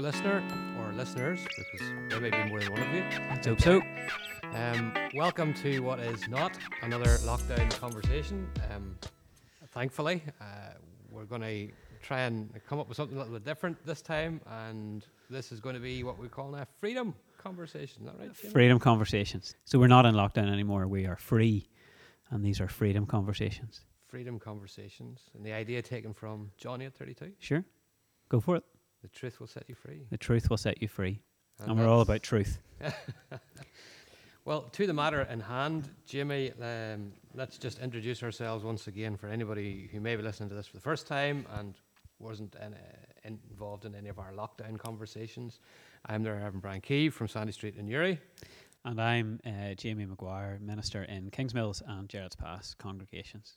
listener or listeners, because there may be more than one of you. Let's hope so. Um, welcome to what is not another lockdown conversation. Um, thankfully, uh, we're going to try and come up with something a little bit different this time, and this is going to be what we call now freedom conversation. Is that right? Jimmy? Freedom conversations. So we're not in lockdown anymore. We are free, and these are freedom conversations. Freedom conversations, and the idea taken from John 8 thirty-two. Sure, go for it. The truth will set you free. The truth will set you free, and, we're all about truth. Well, to the matter in hand, Jimmy, um, let's just introduce ourselves once again for anybody who may be listening to this for the first time and wasn't in, uh, involved in any of our lockdown conversations. I'm the Reverend Brian Key from Sandy Street in Newry. And I'm uh, Jamie McGuire, minister in Kingsmills and Jerrettspass congregations.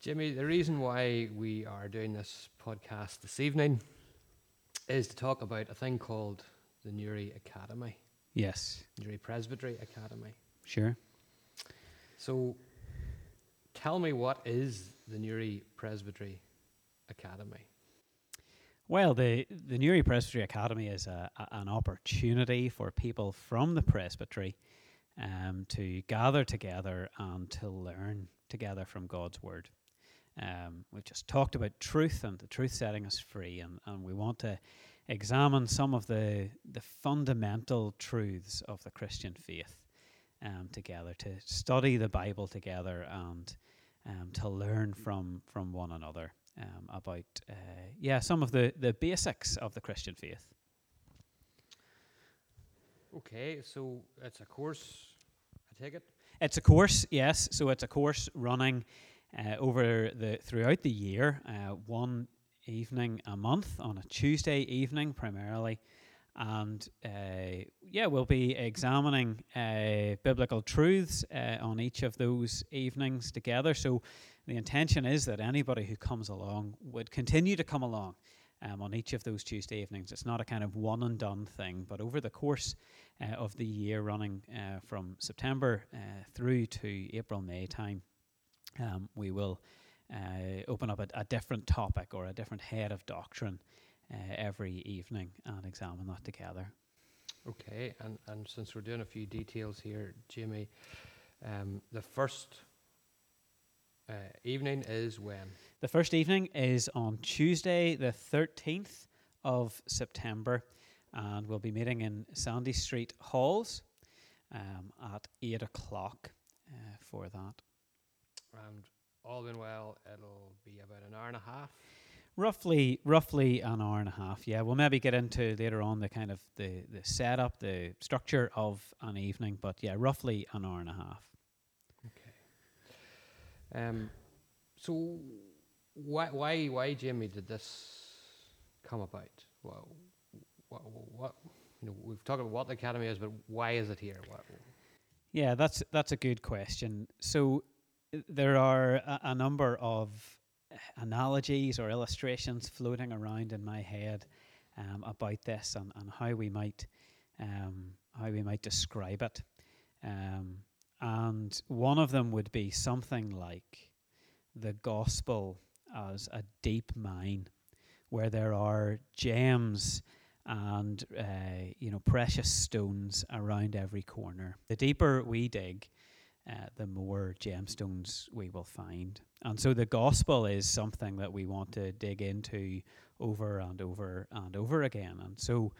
Jimmy, the reason why we are doing this podcast this evening is to talk about a thing called the Newry Academy, Yes, Newry Presbytery Academy. sure. So, tell me what is the Newry Presbytery Academy? Well, the the Newry Presbytery Academy is a, a, an opportunity for people from the presbytery um, to gather together and to learn together from God's word. Um, we've just talked about truth and the truth setting us free, and, and we want to examine some of the the fundamental truths of the Christian faith um, together, to study the Bible together, and um, to learn from from one another um, about uh, yeah some of the the basics of the Christian faith. Okay, so it's a course, I take it? It's a course, yes. So it's a course running uh, over the throughout the year, uh, one evening a month on a Tuesday evening primarily, and uh, yeah, we'll be examining uh, biblical truths uh, on each of those evenings together. So the intention is that anybody who comes along would continue to come along. Um, on each of those Tuesday evenings, it's not a kind of one and done thing, but over the course uh, of the year, running uh, from September uh, through to April May time, um, we will uh, open up a, a different topic or a different head of doctrine uh, every evening and examine that together. Okay, and, and since we're doing a few details here, Jimmy, um, the first uh, evening is when? The first evening is on Tuesday, the 13th of September, and we'll be meeting in Sandy Street Halls um, at 8 o'clock uh, for that. And all being well, it'll be about an hour and a half. Roughly, roughly an hour and a half. Yeah, we'll maybe get into later on the kind of the the setup, the structure of an evening, but yeah, roughly an hour and a half. Okay. Um, so why, why, why, Jimmy, did this come about? What, what, what, you know, we've talked about what the academy is, but why is it here? What, Yeah, that's that's a good question. So there are a, a number of analogies or illustrations floating around in my head um, about this and, and how we might um, how we might describe it. Um, and one of them would be something like the gospel as a deep mine where there are gems and uh, you know precious stones around every corner. The deeper we dig, uh, the more gemstones we will find. And so the gospel is something that we want to dig into over and over and over again. And so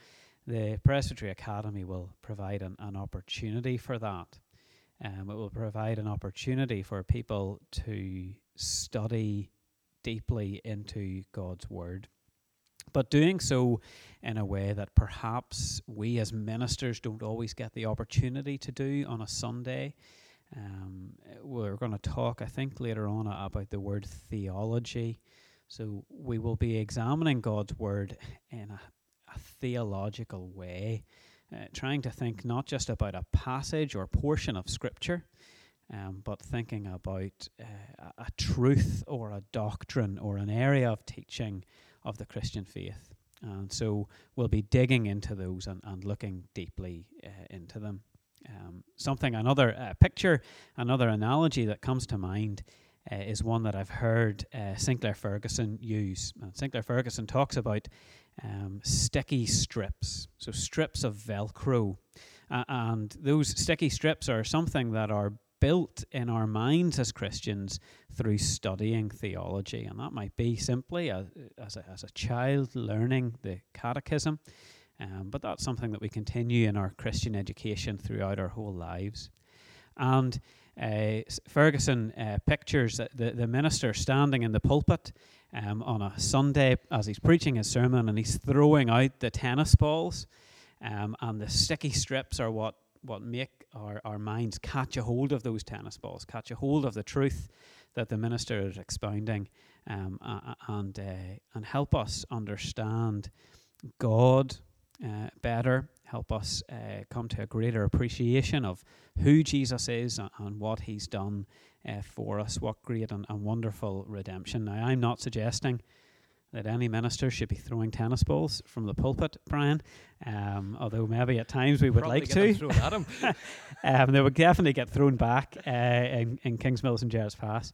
the Presbytery Academy will provide an, an opportunity for that. Um, it will provide an opportunity for people to study deeply into God's Word, but doing so in a way that perhaps we as ministers don't always get the opportunity to do on a Sunday. Um, we're going to talk, I think, later on about the word theology. So we will be examining God's Word in a, a theological way uh, trying to think not just about a passage or portion of Scripture, um, but thinking about uh, a truth or a doctrine or an area of teaching of the Christian faith. And so we'll be digging into those and, and looking deeply uh, into them. Um, something, another uh, picture, another analogy that comes to mind uh, is one that I've heard uh, Sinclair Ferguson use. Sinclair Ferguson talks about um, sticky strips, so strips of Velcro. And those sticky strips are something that are built in our minds as Christians through studying theology. And that might be simply a, as, a, as a child learning the catechism, um, but that's something that we continue in our Christian education throughout our whole lives. And uh, Ferguson uh, pictures the, the minister standing in the pulpit um, on a Sunday as he's preaching his sermon and he's throwing out the tennis balls. Um, and the sticky strips are what, what make our, our minds catch a hold of those tennis balls, catch a hold of the truth that the minister is expounding, um, uh, and, and help us understand God uh, better, help us uh, come to a greater appreciation of who Jesus is and, and what he's done uh, for us, what great and, and wonderful redemption. Now, I'm not suggesting that any minister should be throwing tennis balls from the pulpit, Brian. Um, although maybe at times we would Probably like to. thrown at um, they would definitely get thrown back uh, in, in Kingsmills and Jerrettspass.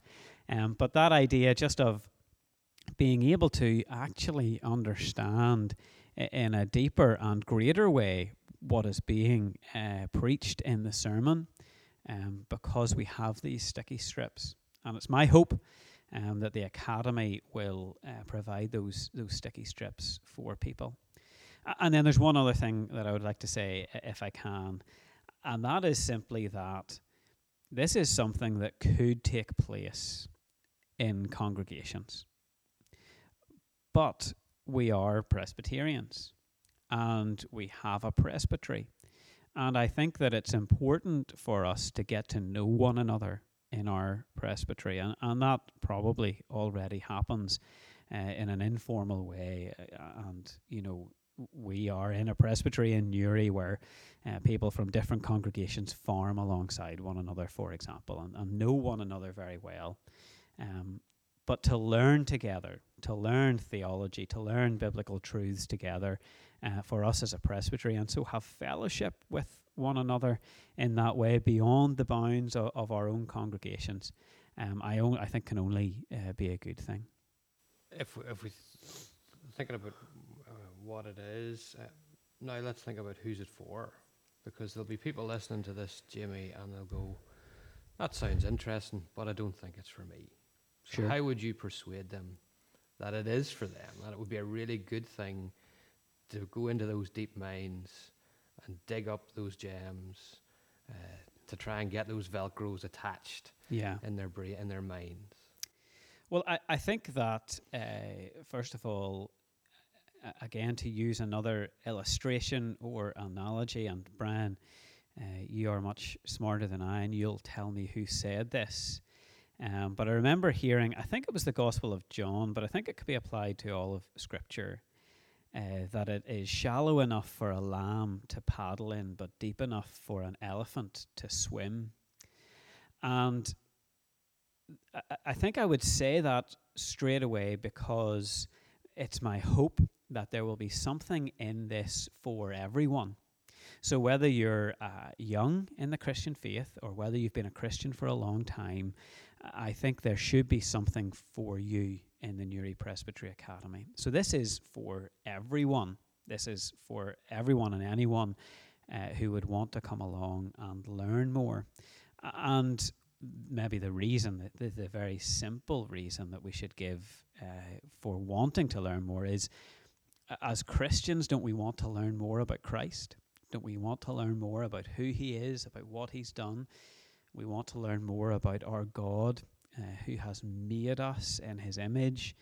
Um, but that idea just of being able to actually understand in a deeper and greater way what is being uh, preached in the sermon um, because we have these sticky strips. And it's my hope um, that the Academy will uh, provide those, those sticky strips for people. And then there's one other thing that I would like to say, if I can, and that is simply that this is something that could take place in congregations. But we are Presbyterians and we have a presbytery. And I think that it's important for us to get to know one another in our presbytery. And, and that probably already happens uh, in an informal way. uh, And, you know, we are in a presbytery in Newry where uh, people from different congregations farm alongside one another, for example, and, and know one another very well. Um, but to learn together, to learn theology, to learn biblical truths together uh, for us as a presbytery, and so have fellowship with one another in that way beyond the bounds of, of our own congregations, um, I, think can only uh, be a good thing. if we- if we th- thinking about uh, what it is, uh, now let's think about who's it for, because there'll be people listening to this, Jamie, and they'll go, "That sounds interesting, but I don't think it's for me." So Sure. how would you persuade them that it is for them? That it would be a really good thing to go into those deep mines and dig up those gems, uh, to try and get those velcros attached Yeah. in their bra- in their minds. Well, I, I think that, uh, first of all, again, to use another illustration or analogy, and Brian, uh, you are much smarter than I, and you'll tell me who said this. Um, but I remember hearing, I think it was the Gospel of John, but I think it could be applied to all of Scripture, uh, that it is shallow enough for a lamb to paddle in, but deep enough for an elephant to swim. And I- think I would say that straight away because it's my hope that there will be something in this for everyone. So, whether you're uh, young in the Christian faith or whether you've been a Christian for a long time, I think there should be something for you in the Newry Presbytery Academy. So, this is for everyone. This is for everyone and anyone uh, who would want to come along and learn more. And maybe the reason, the, the very simple reason that we should give uh, for wanting to learn more is as Christians, don't we want to learn more about Christ? Don't we want to learn more about who He is, about what He's done? We want to learn more about our God uh, who has made us in His image,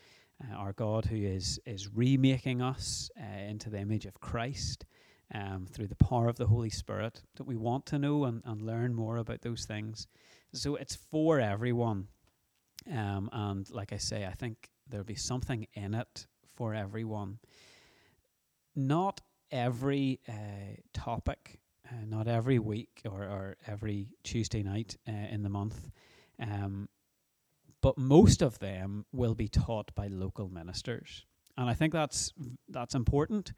uh, our God who is, is remaking us uh, into the image of Christ. Um, through the power of the Holy Spirit, that we want to know and, and learn more about those things. So it's for everyone. Um, and like I say, I think there'll be something in it for everyone. Not every uh, topic, uh, not every week or, or every Tuesday night uh, in the month, um, but most of them will be taught by local ministers. And I think that's that's important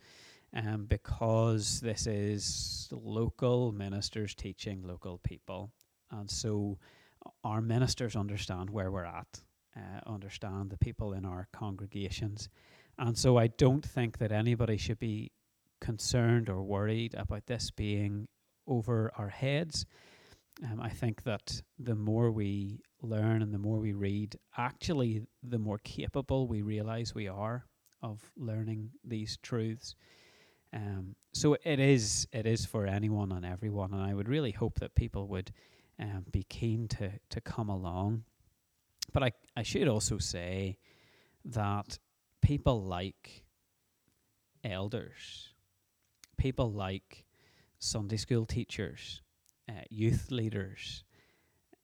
um, because this is local ministers teaching local people. And so our ministers understand where we're at, uh, understand the people in our congregations. And so I don't think that anybody should be concerned or worried about this being over our heads. Um, I think that the more we learn and the more we read, actually, the more capable we realize we are of learning these truths. Um, so it is it is for anyone and everyone, and I would really hope that people would um, be keen to to come along. But I I should also say that people like elders, people like Sunday school teachers, uh, youth leaders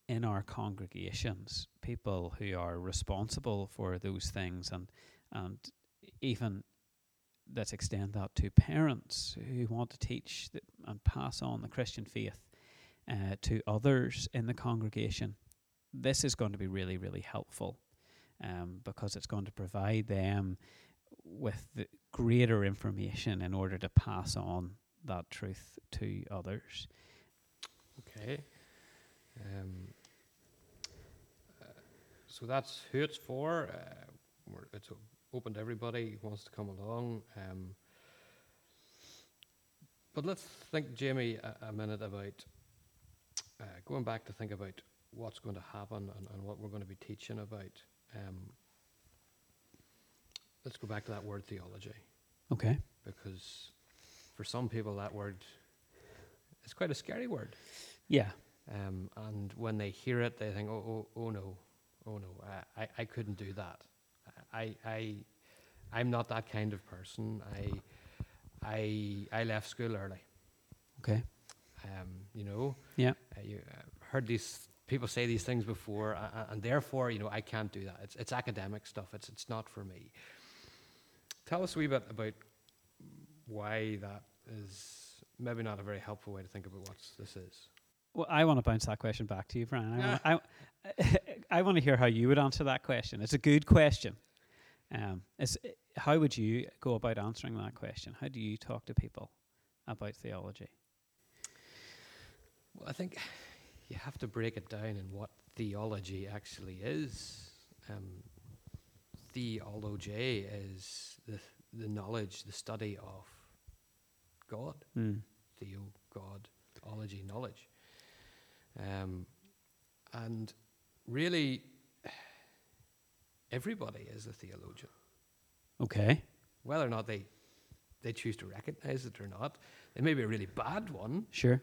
in our congregations, people who are responsible for those things, and and even let's extend that to parents who want to teach and pass on the Christian faith uh, to others in the congregation. This is going to be really, really helpful um, because it's going to provide them with the greater information in order to pass on that truth to others. Okay. Um, uh, so that's who it's for. Uh, it's open to everybody who wants to come along. Um, but let's think, Jamie, a, a minute about uh, going back to think about what's going to happen and, and what we're going to be teaching about. Um, let's go back to that word theology. Okay. Because for some people, that word is quite a scary word. Yeah. Um, and when they hear it, they think, oh, oh, oh no, oh no, I, I I couldn't do that. I, I, I'm not that kind of person. I, I, I left school early. Okay. Um, you know. Yeah. Uh, you uh, heard these people say these things before, uh, and therefore, you know, I can't do that. It's, it's academic stuff. It's, it's not for me. Tell us a wee bit about why that is maybe not a very helpful way to think about what this is. Well, I want to bounce that question back to you, Brian. I, want, I, I want to hear how you would answer that question. It's a good question. Um, is, how would you go about answering that question? How do you talk to people about theology? Well, I think you have to break it down in what theology actually is. Um, theology is the, the knowledge, the study of God. Mm. Theo, God, ology, knowledge. Um, and really, everybody is a theologian. Okay. Whether or not they they choose to recognize it or not, they may be a really bad one. Sure.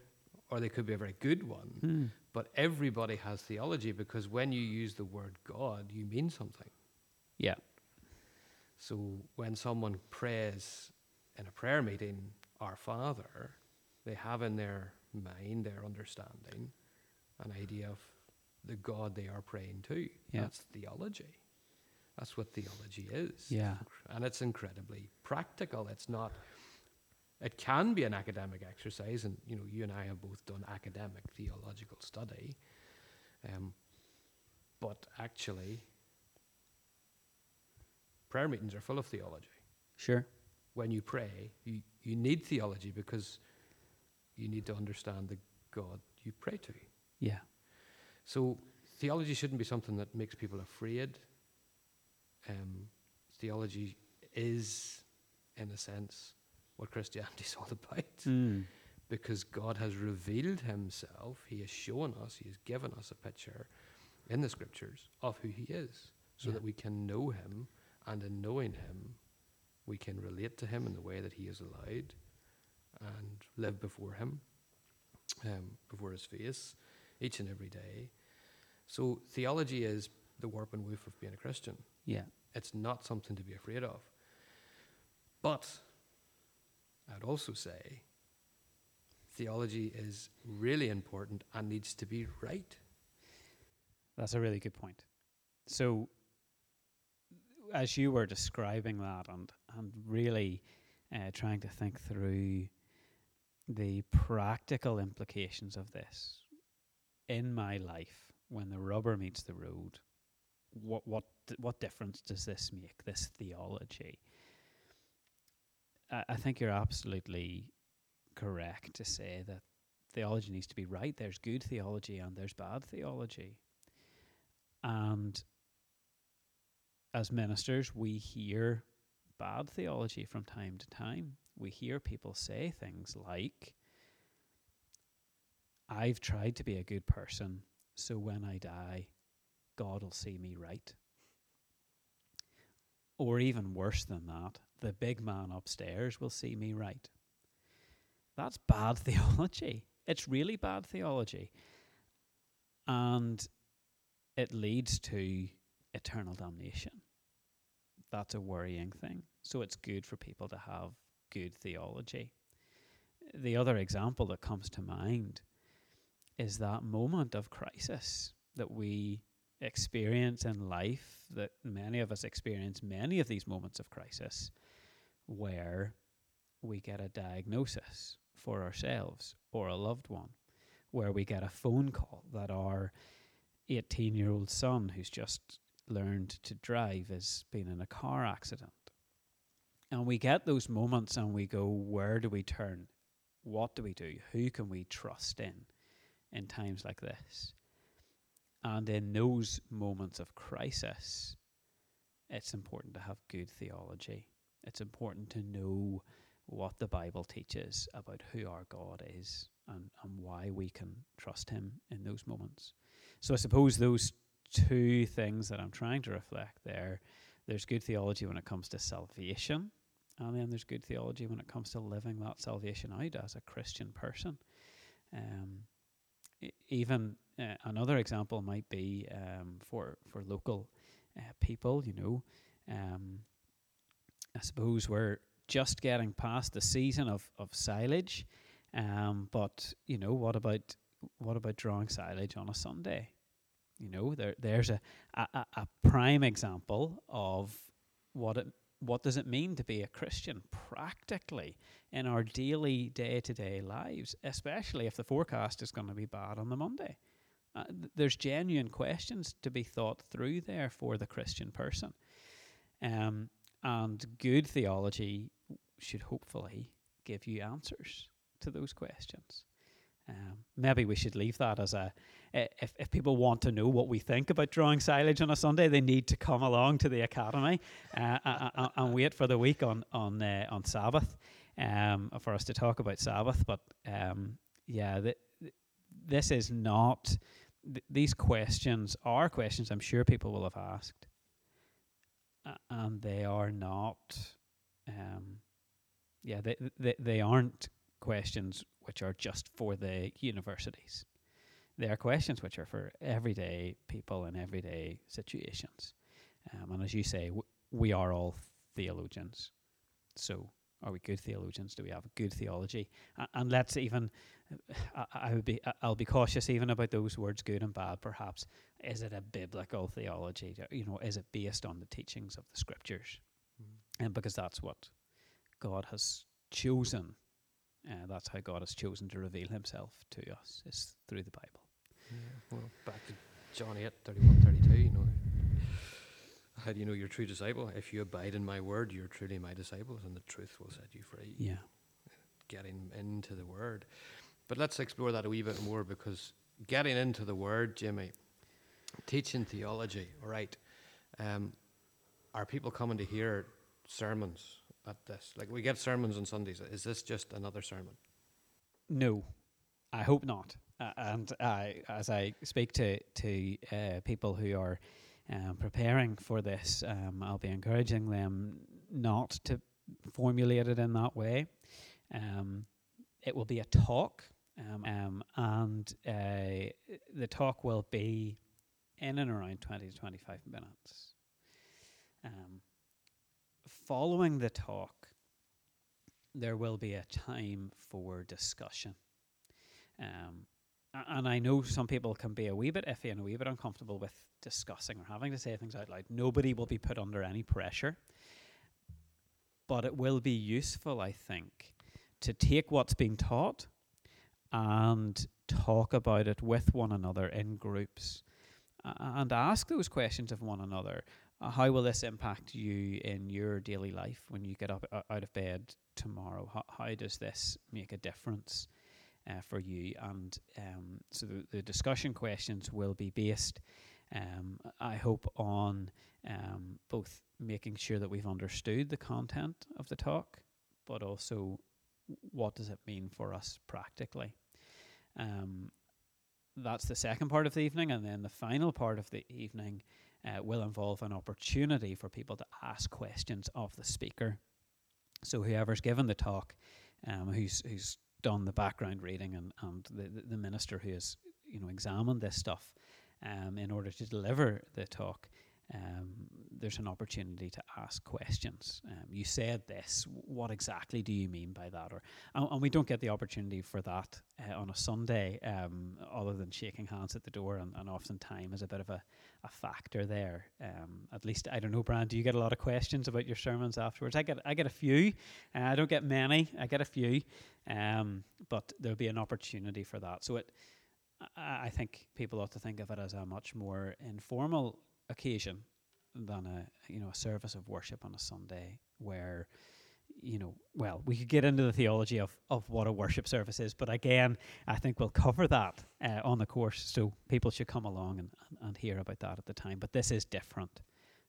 Or they could be a very good one. Mm. But everybody has theology because when you use the word God, you mean something. Yeah. So when someone prays in a prayer meeting, Our Father, they have in their mind, their understanding, an idea of the God they are praying to. Yeah. That's theology. That's what theology is. Yeah. And it's incredibly practical. It's not it can be an academic exercise, and you know, you and I have both done academic theological study. Um, but actually, prayer meetings are full of theology. Sure. When you pray, you, you need theology because you need to understand the God you pray to. Yeah. So theology shouldn't be something that makes people afraid. Um, theology is, in a sense, what Christianity is all about. Mm. Because God has revealed himself, he has shown us, he has given us a picture in the scriptures of who he is, so Yeah. that we can know him, and in knowing him, we can relate to him in the way that he is allowed and live before him, um, before his face, each and every day. So theology is the warp and woof of being a Christian. Yeah. It's not something to be afraid of. But I'd also say theology is really important and needs to be right. That's a really good point. So, as you were describing that and, and really uh, trying to think through the practical implications of this in my life, when the rubber meets the road, what what what difference does this make? This theology. I, I think you're absolutely correct to say that theology needs to be right. There's good theology and there's bad theology. And as ministers, we hear bad theology from time to time. We hear people say things like, I've tried to be a good person, so when I die, God will see me right. Or even worse than that, the big man upstairs will see me right. That's bad theology. It's really bad theology. And it leads to eternal damnation. That's a worrying thing. So it's good for people to have good theology. The other example that comes to mind is that moment of crisis that we experience in life, that many of us experience many of these moments of crisis, where we get a diagnosis for ourselves or a loved one, where we get a phone call that our 18 year old son, who's just learned to drive, has been in a car accident. And we get those moments and we go, where do we turn? What do we do? Who can we trust in? in times like this. And in those moments of crisis, it's important to have good theology. It's important to know what the Bible teaches about who our God is and, and why we can trust Him in those moments. So I suppose those two things that I'm trying to reflect there there's good theology when it comes to salvation, and then there's good theology when it comes to living that salvation out as a Christian person. Um, I- even uh, another example might be um, for for local uh, people. You know, um, I suppose we're just getting past the season of of silage, um, but you know, what about what about drawing silage on a Sunday? You know, there there's a, a, a prime example of what it what does it mean to be a Christian practically in our daily day to day lives, especially if the forecast is going to be bad on the Monday? Uh, th- there's genuine questions to be thought through there for the Christian person. Um, and good theology should hopefully give you answers to those questions. Um, maybe we should leave that as a if, if people want to know what we think about drawing silage on a Sunday, they need to come along to the academy uh, and, wait for the week on on uh, on Sabbath um, for us to talk about Sabbath. But um, yeah, this is not th- these questions are questions I'm sure people will have asked, uh, and they are not. Um, yeah, they, they they aren't questions which are just for the universities. They are questions which are for everyday people in everyday situations. Um, and as you say, w- we are all theologians. So, are we good theologians? Do we have a good theology? A- and let's even, I, I would be, I'll be cautious even about those words, good and bad. Perhaps is it a biblical theology? You know, is it based on the teachings of the scriptures? Mm. And because that's what God has chosen uh, that's how God has chosen to reveal himself to us, is through the Bible. Yeah, well, back to John 8, 31, 32, you know. How do you know you're a true disciple? If you abide in my word, you're truly my disciples, and the truth will set you free. Yeah. Getting into the word. But let's explore that a wee bit more because getting into the word, Jimmy, teaching theology, all right. Um, are people coming to hear sermons at this? Like we get sermons on Sundays. Is this just another sermon? No, I hope not. Uh, and I, as I speak to to uh, people who are um, preparing for this, um, I'll be encouraging them not to formulate it in that way. Um, it will be a talk, um, um, and uh, the talk will be in and around twenty to twenty five minutes. Um, following the talk, there will be a time for discussion. Um, and I know some people can be a wee bit iffy and a wee bit uncomfortable with discussing or having to say things out loud. Nobody will be put under any pressure. But it will be useful, I think, to take what's being taught and talk about it with one another in groups uh, and ask those questions of one another. Uh, how will this impact you in your daily life when you get up uh, out of bed tomorrow? How, how does this make a difference uh, for you? And um, so the, the, discussion questions will be based Um, I hope on um, both making sure that we've understood the content of the talk, but also what does it mean for us practically. Um, that's the second part of the evening, and then the final part of the evening uh, will involve an opportunity for people to ask questions of the speaker. So whoever's given the talk, um, who's who's done the background reading, and and the, the, minister who has you know examined this stuff, um, in order to deliver the talk, um, there's an opportunity to ask questions. Um, you said this. What exactly do you mean by that? Or and, and we don't get the opportunity for that uh, on a Sunday, um, other than shaking hands at the door, and, and often time is a bit of a, a factor there. Um, at least I don't know, Brian. Do you get a lot of questions about your sermons afterwards? I get I get a few. Uh, I don't get many. I get a few, um, but there'll be an opportunity for that. So it. I think people ought to think of it as a much more informal occasion than a you know a service of worship on a Sunday where you know well we could get into the theology of of what a worship service is but again I think we'll cover that uh, on the course so people should come along and, and hear about that at the time. But this is different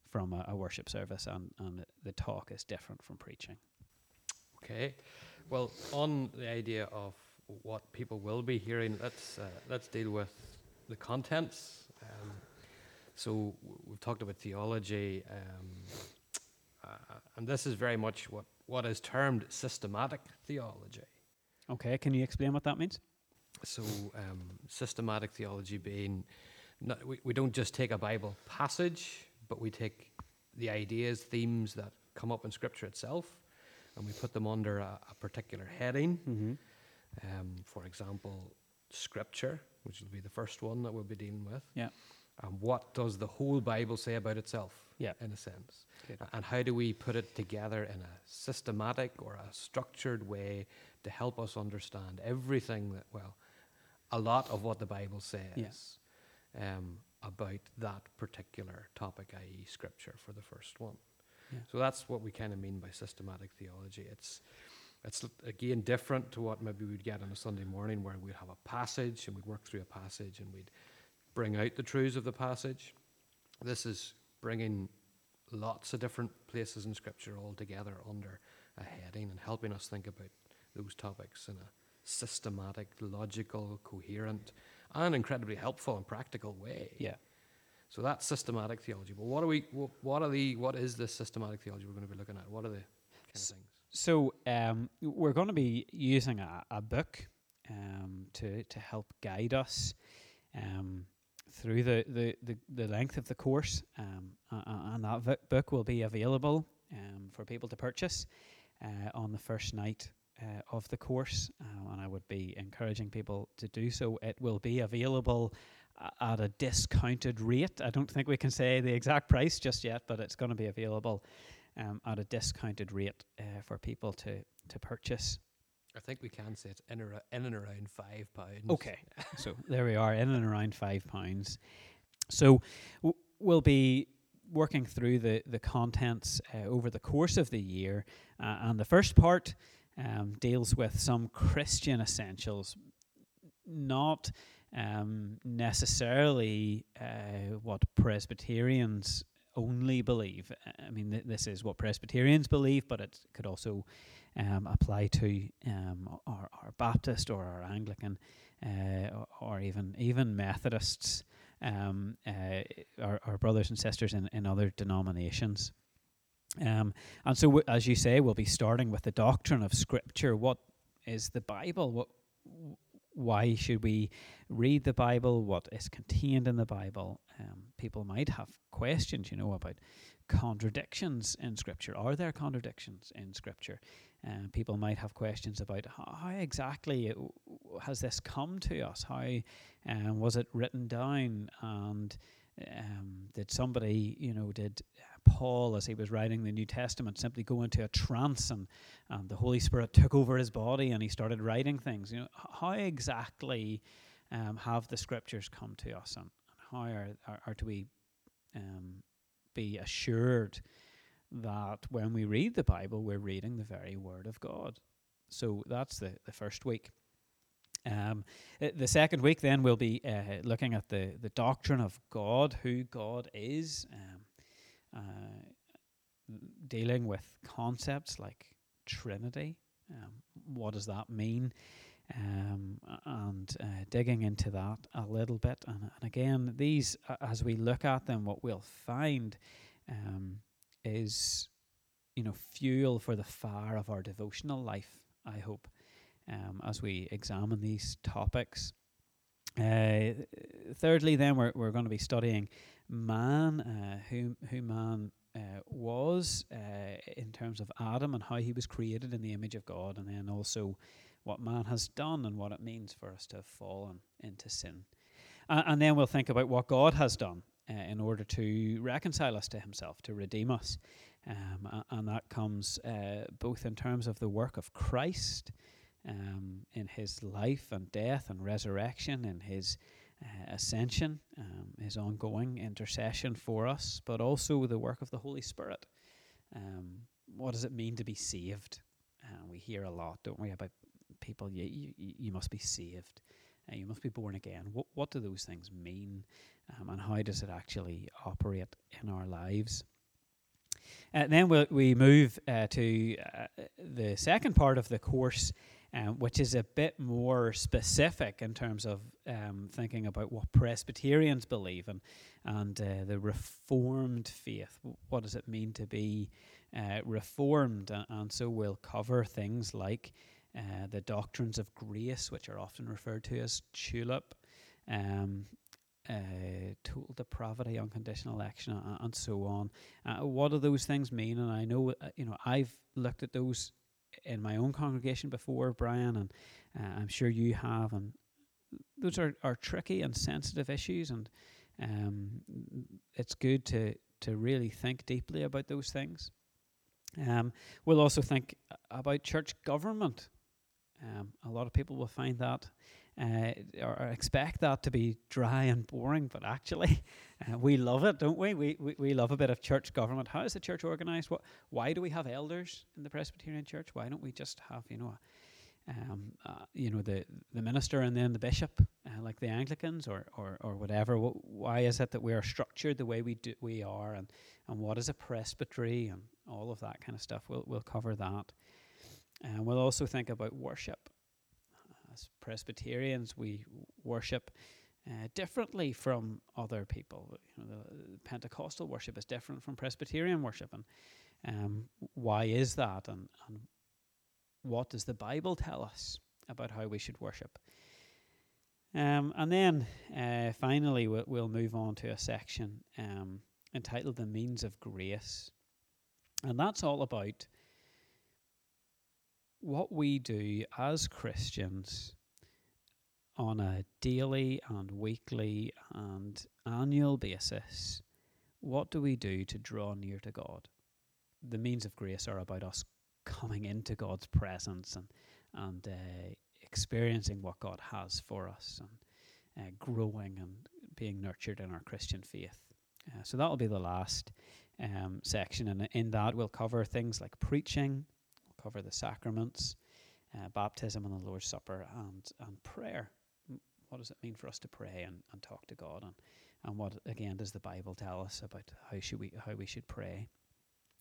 from a, a worship service and and the talk is different from preaching. Okay. Well on the idea of what people will be hearing let's uh, let's deal with the contents um, so we've talked about theology, um, uh, and this is very much what, what is termed systematic theology. Okay, can you explain what that means? So um, systematic theology being, not, we, we don't just take a Bible passage, but we take the ideas, themes that come up in Scripture itself, and we put them under a, a particular heading. Mm-hmm. Um, for example, Scripture, which will be the first one that we'll be dealing with. Yeah. And what does the whole Bible say about itself? Yeah. In a sense. Good. And how do we put it together in a systematic or a structured way to help us understand everything that, well, a lot of what the Bible says Yeah. um, about that particular topic, i.e., Scripture, for the first one. Yeah. So that's what we kind of mean by systematic theology. It's it's again different to what maybe we'd get on a Sunday morning, where we'd have a passage and we'd work through a passage and we'd bring out the truths of the passage. This is bringing lots of different places in Scripture all together under a heading and helping us think about those topics in a systematic, logical, coherent, and incredibly helpful and practical way. Yeah. So that's systematic theology. But what are we? What are the? What is this systematic theology we're going to be looking at? What are the kind of things? So um, we're going to be using a, a book um, to to help guide us um, through the, the, the, the length of the course, um, and that book will be available um, for people to purchase uh, on the first night uh, of the course, uh, and I would be encouraging people to do so. It will be available at a discounted rate. I don't think we can say the exact price just yet, but it's going to be available um, at a discounted rate uh, for people to to purchase. I think we can say it's in, ar- in and around five pounds. Okay, so there we are, in and around five pounds. So w- we'll be working through the the contents uh, over the course of the year, uh, and the first part um, deals with some Christian essentials, not um, necessarily uh, what Presbyterians only believe. Uh, I mean, th- this is what Presbyterians believe, but it could also um, apply to um, our, our Baptist or our Anglican uh, or, even even Methodists, um, uh, our, our brothers and sisters in, in other denominations. Um, and so, w- as you say, we'll be starting with the doctrine of Scripture. What is the Bible? What, why should we read the Bible? What is contained in the Bible? Um, people might have questions, you know, about contradictions in Scripture. Are there contradictions in Scripture? Uh, people might have questions about how, how exactly w- w- has this come to us? How um, was it written down? And um, did somebody, you know, did Paul, as he was writing the New Testament, simply go into a trance and, and the Holy Spirit took over his body and he started writing things? You know, how exactly um, have the Scriptures come to us, and, how are, are, are we um, be assured that when we read the Bible, we're reading the very Word of God. So that's the, the first week. Um, uh, the second week, then, we'll be uh, looking at the, the doctrine of God, who God is, um, uh, dealing with concepts like Trinity. Um, what does that mean? Um, and uh, digging into that a little bit. And, and again, these, as we look at them, what we'll find um, is, you know, fuel for the fire of our devotional life, I hope, um, as we examine these topics. Uh, thirdly, then, we're, we're going to be studying man, uh, who, who man uh, was uh, in terms of Adam and how he was created in the image of God, and then also what man has done and what it means for us to have fallen into sin. And then we'll think about what God has done uh, in order to reconcile us to himself, to redeem us. Um, and that comes uh, both in terms of the work of Christ um, in his life and death and resurrection, in his uh, ascension, um, his ongoing intercession for us, but also the work of the Holy Spirit. Um, what does it mean to be saved? Uh, we hear a lot, don't we, about people, you, you, you must be saved. Uh, you must be born again. What, what do those things mean? Um, and how does it actually operate in our lives? Uh, then we'll, we move uh, to uh, the second part of the course, um, which is a bit more specific in terms of um, thinking about what Presbyterians believe and, and uh, the Reformed faith. What does it mean to be uh, Reformed? And so we'll cover things like uh, the doctrines of grace, which are often referred to as tulip, um, uh, total depravity, unconditional election, and so on. Uh, what do those things mean? And I know, you know, I've looked at those in my own congregation before, Brian, and uh, I'm sure you have. And those are, are tricky and sensitive issues, and um, it's good to to really think deeply about those things. Um, we'll also think about church government um, a lot of people will find that uh, or expect that to be dry and boring, but actually, uh, we love it, don't we? we? We we love a bit of church government. How is the church organized? What? Why do we have elders in the Presbyterian Church? Why don't we just have you know, um, uh, you know the the minister and then the bishop, uh, like the Anglicans or or or whatever? why is it that we are structured the way we do we are, and and what is a presbytery and all of that kind of stuff? We'll we'll cover that. And we'll also think about worship. As Presbyterians, we worship uh, differently from other people. You know, the Pentecostal worship is different from Presbyterian worship, and um, why is that? And, and what does the Bible tell us about how we should worship? Um, and then uh, finally, we'll, we'll, move on to a section um, entitled "The Means of Grace," and that's all about what we do as Christians on a daily and weekly and annual basis, what do we do to draw near to God? The means of grace are about us coming into God's presence and and uh, experiencing what God has for us and uh, growing and being nurtured in our Christian faith. Uh, so that will be the last um, section, and in that we'll cover things like preaching, cover the sacraments, uh, baptism and the Lord's Supper, and, and prayer. What does it mean for us to pray and, and talk to God? And, and what, again, does the Bible tell us about how, should we, how we should pray?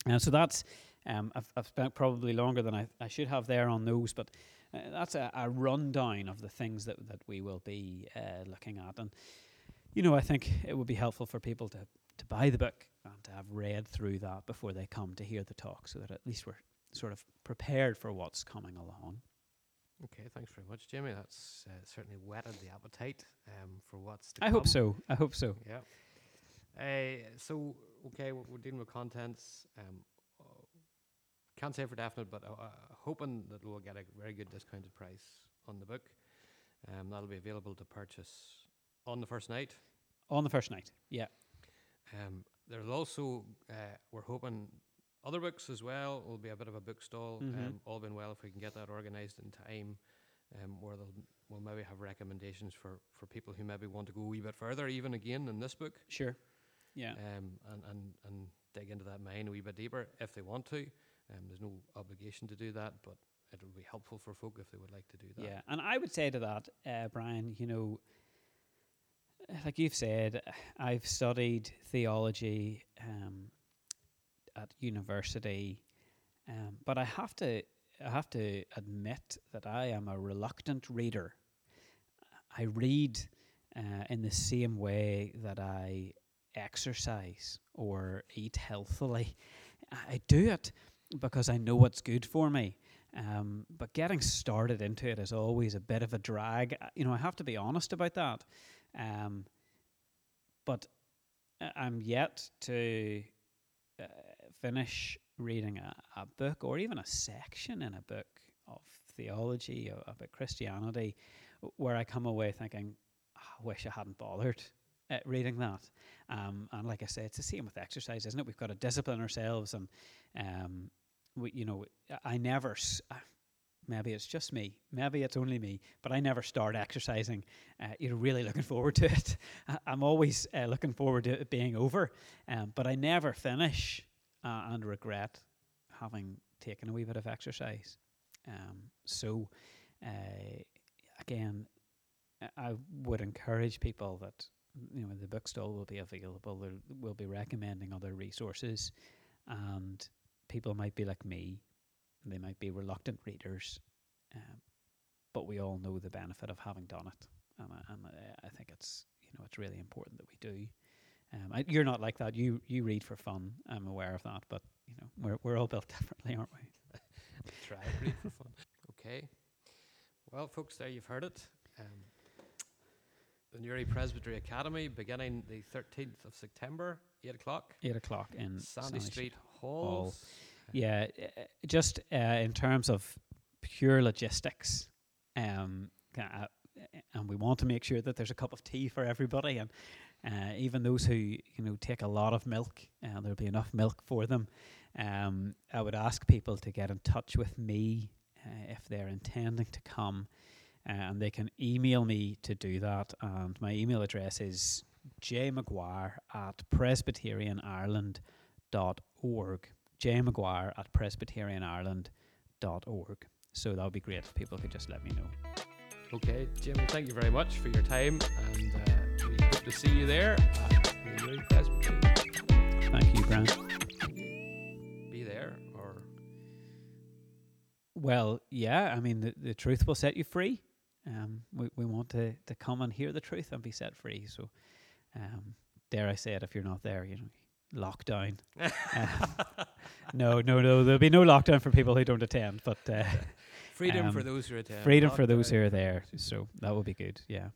And so that's, um, I've, I've spent probably longer than I, I should have there on those, but uh, that's a, a, rundown of the things that, that we will be uh, looking at. And, you know, I think it would be helpful for people to, to buy the book and to have read through that before they come to hear the talk so that at least we're sort of prepared for what's coming along. Okay, thanks very much, Jimmy. That's uh, certainly whetted the appetite um, for what's to I come. hope so. I hope so. Yeah. Uh, so, okay, we're, we're dealing with contents. Um, uh, can't say for definite, but uh, uh, hoping that we'll get a very good discounted price on the book. Um, that'll be available to purchase on the first night. On the first night, yeah. Um, there's also, uh, we're hoping other books as well will be a bit of a book stall. Mm-hmm. Um, all been well if we can get that organised in time, um, where they'll we'll maybe have recommendations for, for people who maybe want to go a wee bit further, even again in this book. Sure. Yeah. Um, and, and, and dig into that mine a wee bit deeper if they want to. Um, there's no obligation to do that, but it would be helpful for folk if they would like to do that. Yeah, and I would say to that, uh, Brian, you know, like you've said, I've studied theology um, at university, um, but I have to, I have to admit that I am a reluctant reader. I read uh, in the same way that I exercise or eat healthily. I do it because I know what's good for me. Um, but getting started into it is always a bit of a drag. You know, I have to be honest about that. Um, but uh, I'm yet to uh, finish reading a, a book or even a section in a book of theology about Christianity where I come away thinking, "Ah, I wish I hadn't bothered uh, reading that. Um, and like I say, it's the same with exercise, isn't it? We've got to discipline ourselves and um, we, you know, I- never. s- Maybe it's just me. Maybe it's only me. But I never start exercising. Uh, you're really looking forward to it. I'm always uh, looking forward to it being over. Um, but I never finish uh, and regret having taken a wee bit of exercise. Um, so, uh, again, I- would encourage people that you know the bookstall will be available. There will be recommending other resources, and people might be like me. They might be reluctant readers, um, but we all know the benefit of having done it, and, and I think it's you know it's really important that we do. Um, I, you're not like that. You you read for fun. I'm aware of that, but you know we're we're all built differently, aren't we? Try to read for fun. Okay. Well, folks, there you've heard it. Um, the Newry Presbytery Academy beginning the 13th of September, 8 o'clock. Eight o'clock in Sandy Sandys Street Hall. Hall. Yeah, uh, just uh, in terms of pure logistics, um, uh, and we want to make sure that there's a cup of tea for everybody, and uh, even those who you know take a lot of milk, uh, there'll be enough milk for them. Um, I would ask people to get in touch with me uh, if they're intending to come, uh, and they can email me to do that. And my email address is jmcguire at presbyterianireland.org jmaguire at presbyterianireland.org. So that would be great if people could just let me know. Okay, Jimmy, thank you very much for your time, and uh, to see you there at the Newry Presbytery. Thank you, Grant. Be there, or Well, yeah, I mean, the, the truth will set you free. Um, we, we want to, to come and hear the truth and be set free. So, um, dare I say it, if you're not there, you know, lockdown. um, no, no, no, there'll be no lockdown for people who don't attend, but uh, freedom for Um, those who attend. freedom for those who are there. So that would be good. Yeah.